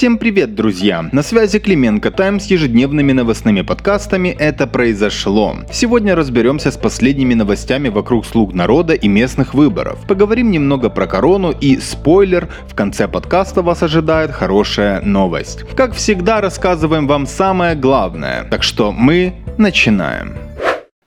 Всем привет, друзья! На связи Клименко Тайм с ежедневными новостными подкастами «Это произошло». Сегодня разберемся с последними новостями вокруг слуг народа и местных выборов. Поговорим немного про корону и, спойлер, в конце подкаста вас ожидает хорошая новость. Как всегда, рассказываем вам самое главное. Так что мы начинаем.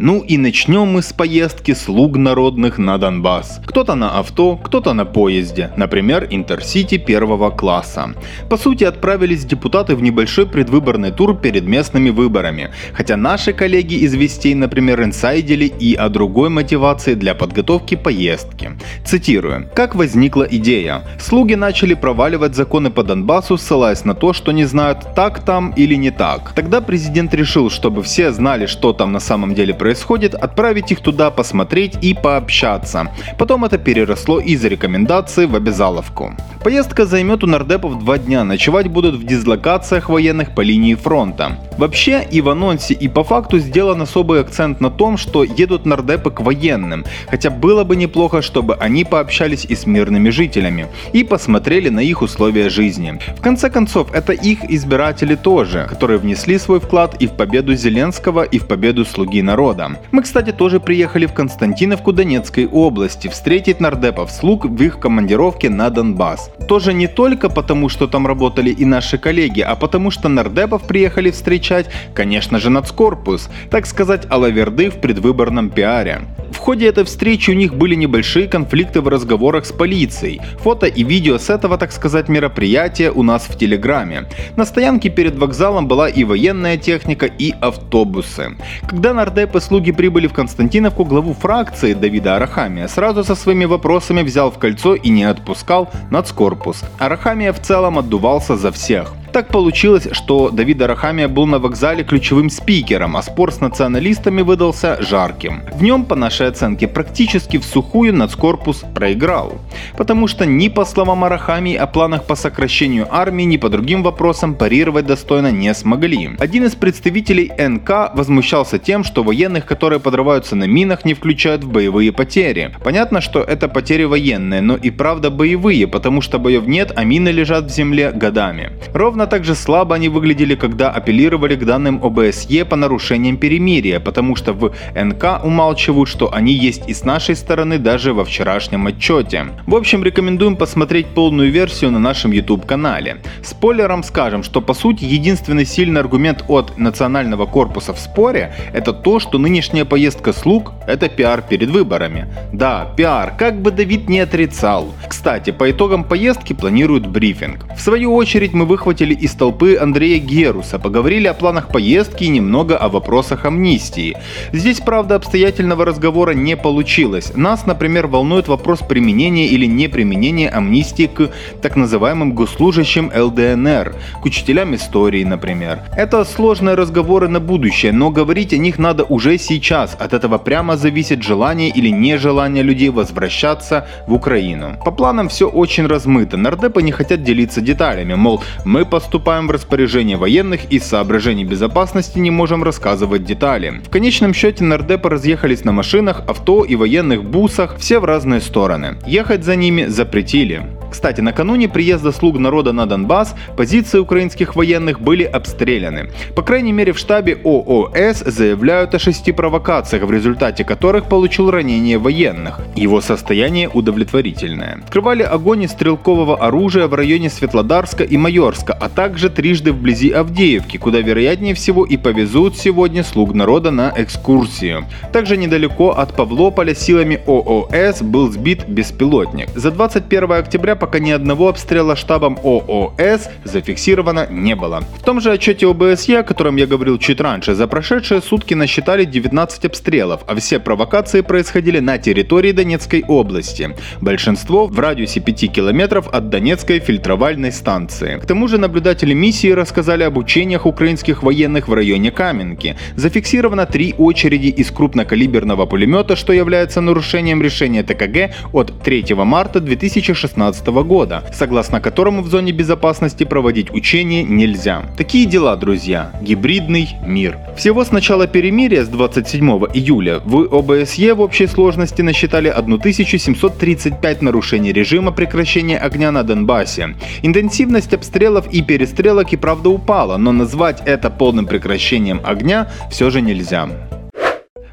Ну и начнем мы с поездки слуг народных на Донбасс. Кто-то на авто, кто-то на поезде, например, Интерсити первого класса. По сути, отправились депутаты в небольшой предвыборный тур перед местными выборами. Хотя наши коллеги из Вестей, например, инсайдили и о другой мотивации для подготовки поездки. Цитирую. Как возникла идея? Слуги начали проваливать законы по Донбассу, ссылаясь на то, что не знают, так там или не так. Тогда президент решил, чтобы все знали, что там на самом деле происходит, происходит, отправить их туда посмотреть и пообщаться. Потом это переросло из рекомендации в обязаловку. Поездка займет у нардепов два дня, ночевать будут в дислокациях военных по линии фронта. Вообще и в анонсе, и по факту сделан особый акцент на том, что едут нардепы к военным, хотя было бы неплохо, чтобы они пообщались и с мирными жителями, и посмотрели на их условия жизни. В конце концов, это их избиратели тоже, которые внесли свой вклад и в победу Зеленского, и в победу Слуги народа. Мы, кстати, тоже приехали в Константиновку Донецкой области встретить нардепов слуг в их командировке на Донбасс. Тоже не только потому, что там работали и наши коллеги, а потому что нардепов приехали встречать, конечно же, нацкорпус, так сказать, алаверды в предвыборном пиаре. В ходе этой встречи у них были небольшие конфликты в разговорах с полицией. Фото и видео с этого, так сказать, мероприятия у нас в Телеграме. На стоянке перед вокзалом была и военная техника, и автобусы. Когда нардепы слуги прибыли в Константиновку, главу фракции Давида Арахамия сразу со своими вопросами взял в кольцо и не отпускал нацкорпус. Арахамия в целом отдувался за всех. Так получилось, что Давид Арахамия был на вокзале ключевым спикером, а спор с националистами выдался жарким. В нем, по нашей оценке, практически в сухую нацкорпус проиграл. Потому что ни по словам Арахамии о планах по сокращению армии, ни по другим вопросам парировать достойно не смогли. Один из представителей НК возмущался тем, что военных, которые подрываются на минах, не включают в боевые потери. Понятно, что это потери военные, но и правда боевые, потому что боев нет, а мины лежат в земле годами. Ровно Ровно так же слабо они выглядели, когда апеллировали к данным ОБСЕ по нарушениям перемирия, потому что в НК умалчивают, что они есть и с нашей стороны даже во вчерашнем отчете. В общем, рекомендуем посмотреть полную версию на нашем YouTube канале. Спойлером скажем, что по сути единственный сильный аргумент от национального корпуса в споре это то, что нынешняя поездка слуг это пиар перед выборами. Да, пиар, как бы Давид не отрицал. Кстати, по итогам поездки планируют брифинг. В свою очередь мы выхватили слушатели из толпы Андрея Геруса, поговорили о планах поездки и немного о вопросах амнистии. Здесь, правда, обстоятельного разговора не получилось. Нас, например, волнует вопрос применения или неприменения амнистии к так называемым госслужащим ЛДНР, к учителям истории, например. Это сложные разговоры на будущее, но говорить о них надо уже сейчас. От этого прямо зависит желание или нежелание людей возвращаться в Украину. По планам все очень размыто. Нардепы не хотят делиться деталями, мол, мы по поступаем в распоряжение военных и соображений безопасности не можем рассказывать детали. В конечном счете нардепы разъехались на машинах, авто и военных бусах, все в разные стороны. Ехать за ними запретили. Кстати, накануне приезда слуг народа на Донбасс позиции украинских военных были обстреляны. По крайней мере в штабе ООС заявляют о шести провокациях, в результате которых получил ранение военных. Его состояние удовлетворительное. Открывали огонь из стрелкового оружия в районе Светлодарска и Майорска, а также трижды вблизи Авдеевки, куда вероятнее всего и повезут сегодня слуг народа на экскурсию. Также недалеко от Павлополя силами ООС был сбит беспилотник. За 21 октября пока ни одного обстрела штабом ООС зафиксировано не было. В том же отчете ОБСЕ, о котором я говорил чуть раньше, за прошедшие сутки насчитали 19 обстрелов, а все провокации происходили на территории Донецкой области. Большинство в радиусе 5 километров от Донецкой фильтровальной станции. К тому же наблюдатели миссии рассказали об учениях украинских военных в районе Каменки. Зафиксировано три очереди из крупнокалиберного пулемета, что является нарушением решения ТКГ от 3 марта 2016 года, согласно которому в зоне безопасности проводить учения нельзя. Такие дела, друзья. Гибридный мир. Всего с начала перемирия с 27 июля в ОБСЕ в общей сложности насчитали 1735 нарушений режима прекращения огня на Донбассе. Интенсивность обстрелов и перестрелок и правда упала, но назвать это полным прекращением огня все же нельзя.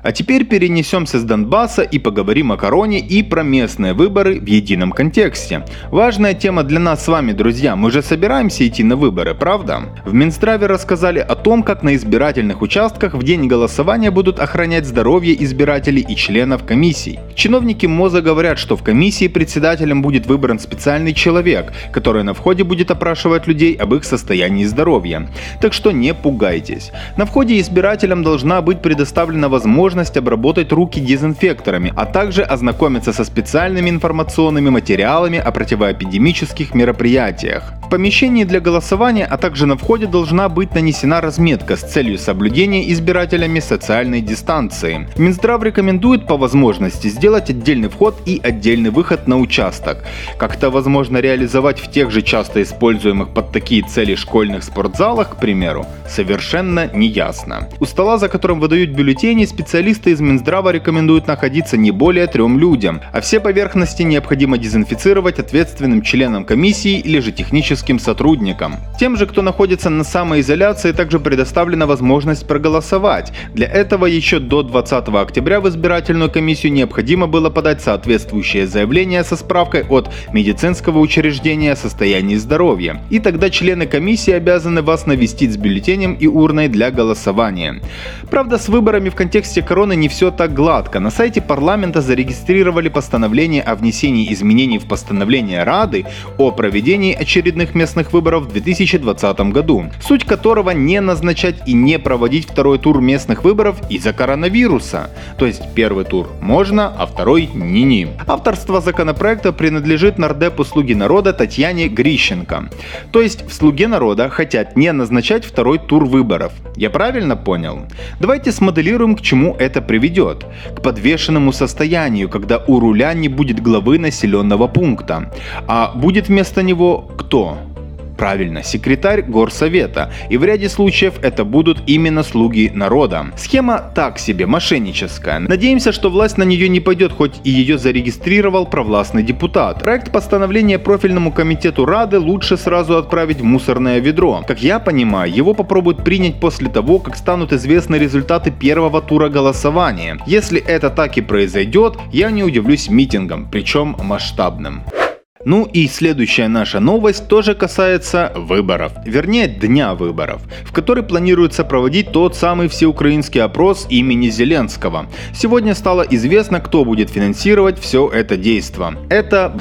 А теперь перенесемся с Донбасса и поговорим о короне и про местные выборы в едином контексте. Важная тема для нас с вами, друзья. Мы же собираемся идти на выборы, правда? В Минздраве рассказали о том, как на избирательных участках в день голосования будут охранять здоровье избирателей и членов комиссий. Чиновники МОЗа говорят, что в комиссии председателем будет выбран специальный человек, который на входе будет опрашивать людей об их состоянии здоровья. Так что не пугайтесь. На входе избирателям должна быть предоставлена возможность возможность обработать руки дезинфекторами, а также ознакомиться со специальными информационными материалами о противоэпидемических мероприятиях. В помещении для голосования, а также на входе должна быть нанесена разметка с целью соблюдения избирателями социальной дистанции. Минздрав рекомендует по возможности сделать отдельный вход и отдельный выход на участок. Как это возможно реализовать в тех же часто используемых под такие цели школьных спортзалах, к примеру, совершенно неясно. У стола, за которым выдают бюллетени, специалисты из Минздрава рекомендуют находиться не более трем людям, а все поверхности необходимо дезинфицировать ответственным членам комиссии или же техническим сотрудникам. Тем же, кто находится на самоизоляции, также предоставлена возможность проголосовать. Для этого еще до 20 октября в избирательную комиссию необходимо было подать соответствующее заявление со справкой от медицинского учреждения о состоянии здоровья. И тогда члены комиссии обязаны вас навестить с бюллетенем и урной для голосования. Правда, с выборами в контексте короны не все так гладко. На сайте парламента зарегистрировали постановление о внесении изменений в постановление Рады о проведении очередных местных выборов в 2020 году, суть которого не назначать и не проводить второй тур местных выборов из-за коронавируса. То есть первый тур можно, а второй ни-ни. Авторство законопроекта принадлежит нардепу «Слуги народа» Татьяне Грищенко. То есть в «Слуге народа» хотят не назначать второй тур выборов. Я правильно понял? Давайте смоделируем, к чему это приведет. К подвешенному состоянию, когда у руля не будет главы населенного пункта. А будет вместо него кто? Правильно, секретарь горсовета. И в ряде случаев это будут именно слуги народа. Схема так себе, мошенническая. Надеемся, что власть на нее не пойдет, хоть и ее зарегистрировал провластный депутат. Проект постановления профильному комитету Рады лучше сразу отправить в мусорное ведро. Как я понимаю, его попробуют принять после того, как станут известны результаты первого тура голосования. Если это так и произойдет, я не удивлюсь митингом, причем масштабным. Ну и следующая наша новость тоже касается выборов, вернее дня выборов, в который планируется проводить тот самый всеукраинский опрос имени Зеленского. Сегодня стало известно, кто будет финансировать все это действо. Это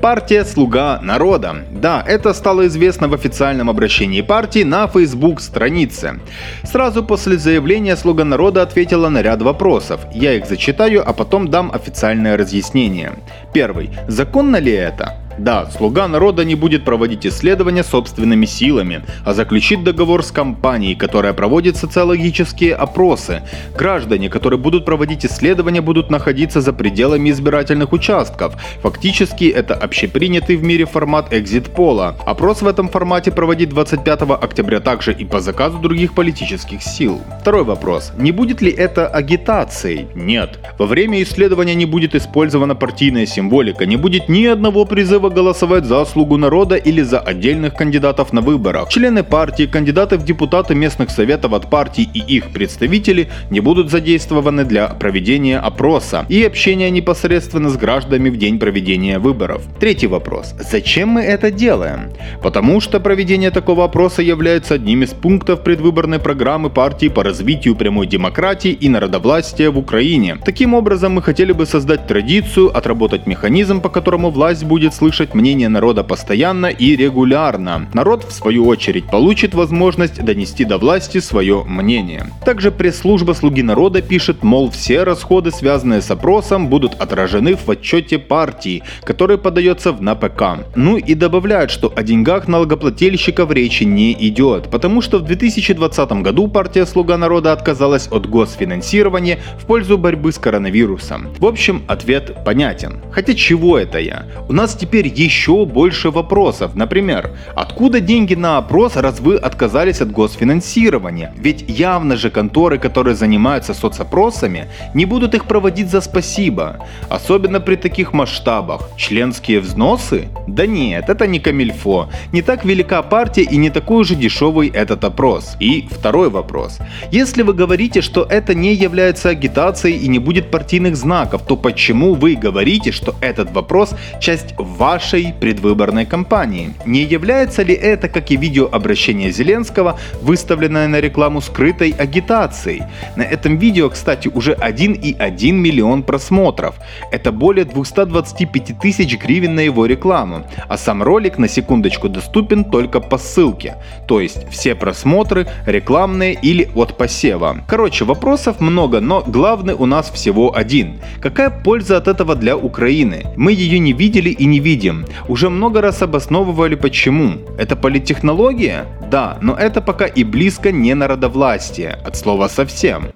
Партия «Слуга народа». Да, это стало известно в официальном обращении партии на Facebook странице. Сразу после заявления «Слуга народа» ответила на ряд вопросов. Я их зачитаю, а потом дам официальное разъяснение. Первый. Законно ли это? Да, слуга народа не будет проводить исследования собственными силами, а заключит договор с компанией, которая проводит социологические опросы. Граждане, которые будут проводить исследования, будут находиться за пределами избирательных участков. Фактически это общепринятый в мире формат экзит-пола. Опрос в этом формате проводит 25 октября также и по заказу других политических сил. Второй вопрос. Не будет ли это агитацией? Нет. Во время исследования не будет использована партийная символика, не будет ни одного призыва голосовать за слугу народа или за отдельных кандидатов на выборах. Члены партии, кандидаты в депутаты местных советов от партий и их представители не будут задействованы для проведения опроса и общения непосредственно с гражданами в день проведения выборов. Третий вопрос. Зачем мы это делаем? Потому что проведение такого опроса является одним из пунктов предвыборной программы партии по развитию прямой демократии и народовластия в Украине. Таким образом, мы хотели бы создать традицию, отработать механизм, по которому власть будет слышать слышать мнение народа постоянно и регулярно. Народ, в свою очередь, получит возможность донести до власти свое мнение. Также пресс-служба «Слуги народа» пишет, мол, все расходы, связанные с опросом, будут отражены в отчете партии, который подается в НАПК. Ну и добавляют, что о деньгах налогоплательщиков речи не идет, потому что в 2020 году партия «Слуга народа» отказалась от госфинансирования в пользу борьбы с коронавирусом. В общем, ответ понятен. Хотя чего это я? У нас теперь теперь еще больше вопросов. Например, откуда деньги на опрос, раз вы отказались от госфинансирования? Ведь явно же конторы, которые занимаются соцопросами, не будут их проводить за спасибо. Особенно при таких масштабах. Членские взносы? Да нет, это не камильфо. Не так велика партия и не такой уже дешевый этот опрос. И второй вопрос. Если вы говорите, что это не является агитацией и не будет партийных знаков, то почему вы говорите, что этот вопрос часть вашей предвыборной кампании? Не является ли это, как и видеообращение Зеленского, выставленное на рекламу скрытой агитацией? На этом видео, кстати, уже 1,1 миллион просмотров. Это более 225 тысяч гривен на его рекламу. А сам ролик на секундочку доступен только по ссылке. То есть все просмотры рекламные или от посева. Короче, вопросов много, но главный у нас всего один. Какая польза от этого для Украины? Мы ее не видели и не видим. Уже много раз обосновывали почему. Это политтехнология? Да, но это пока и близко не народовластие, от слова совсем.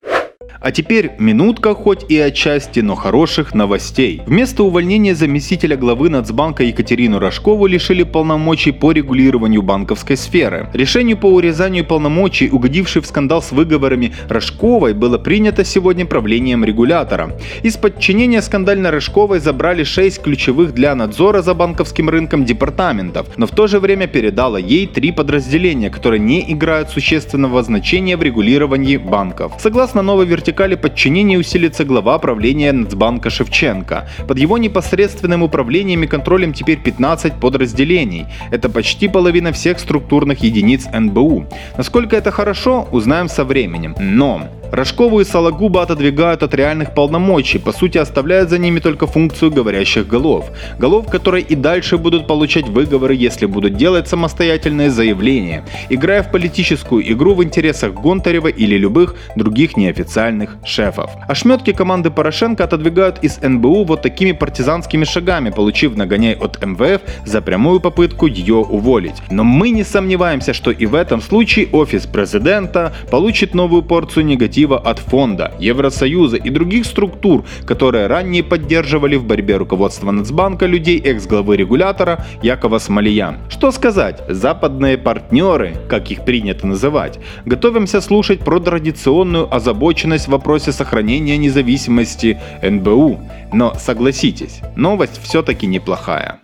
А теперь минутка хоть и отчасти, но хороших новостей. Вместо увольнения заместителя главы Нацбанка Екатерину Рожкову лишили полномочий по регулированию банковской сферы. Решению по урезанию полномочий, угодившей в скандал с выговорами Рожковой, было принято сегодня правлением регулятора. Из подчинения скандально Рожковой забрали 6 ключевых для надзора за банковским рынком департаментов, но в то же время передала ей три подразделения, которые не играют существенного значения в регулировании банков. Согласно новой вертикали вертикали подчинения усилится глава правления Нацбанка Шевченко. Под его непосредственным управлением и контролем теперь 15 подразделений. Это почти половина всех структурных единиц НБУ. Насколько это хорошо, узнаем со временем. Но Рожкову и Сологуба отодвигают от реальных полномочий, по сути оставляют за ними только функцию говорящих голов. Голов, которые и дальше будут получать выговоры, если будут делать самостоятельные заявления, играя в политическую игру в интересах Гонтарева или любых других неофициальных шефов. Ошметки команды Порошенко отодвигают из НБУ вот такими партизанскими шагами, получив нагоняй от МВФ за прямую попытку ее уволить. Но мы не сомневаемся, что и в этом случае офис президента получит новую порцию негатива инициатива от фонда, Евросоюза и других структур, которые ранее поддерживали в борьбе руководства Нацбанка людей экс-главы регулятора Якова Смолия. Что сказать, западные партнеры, как их принято называть, готовимся слушать про традиционную озабоченность в вопросе сохранения независимости НБУ. Но согласитесь, новость все-таки неплохая.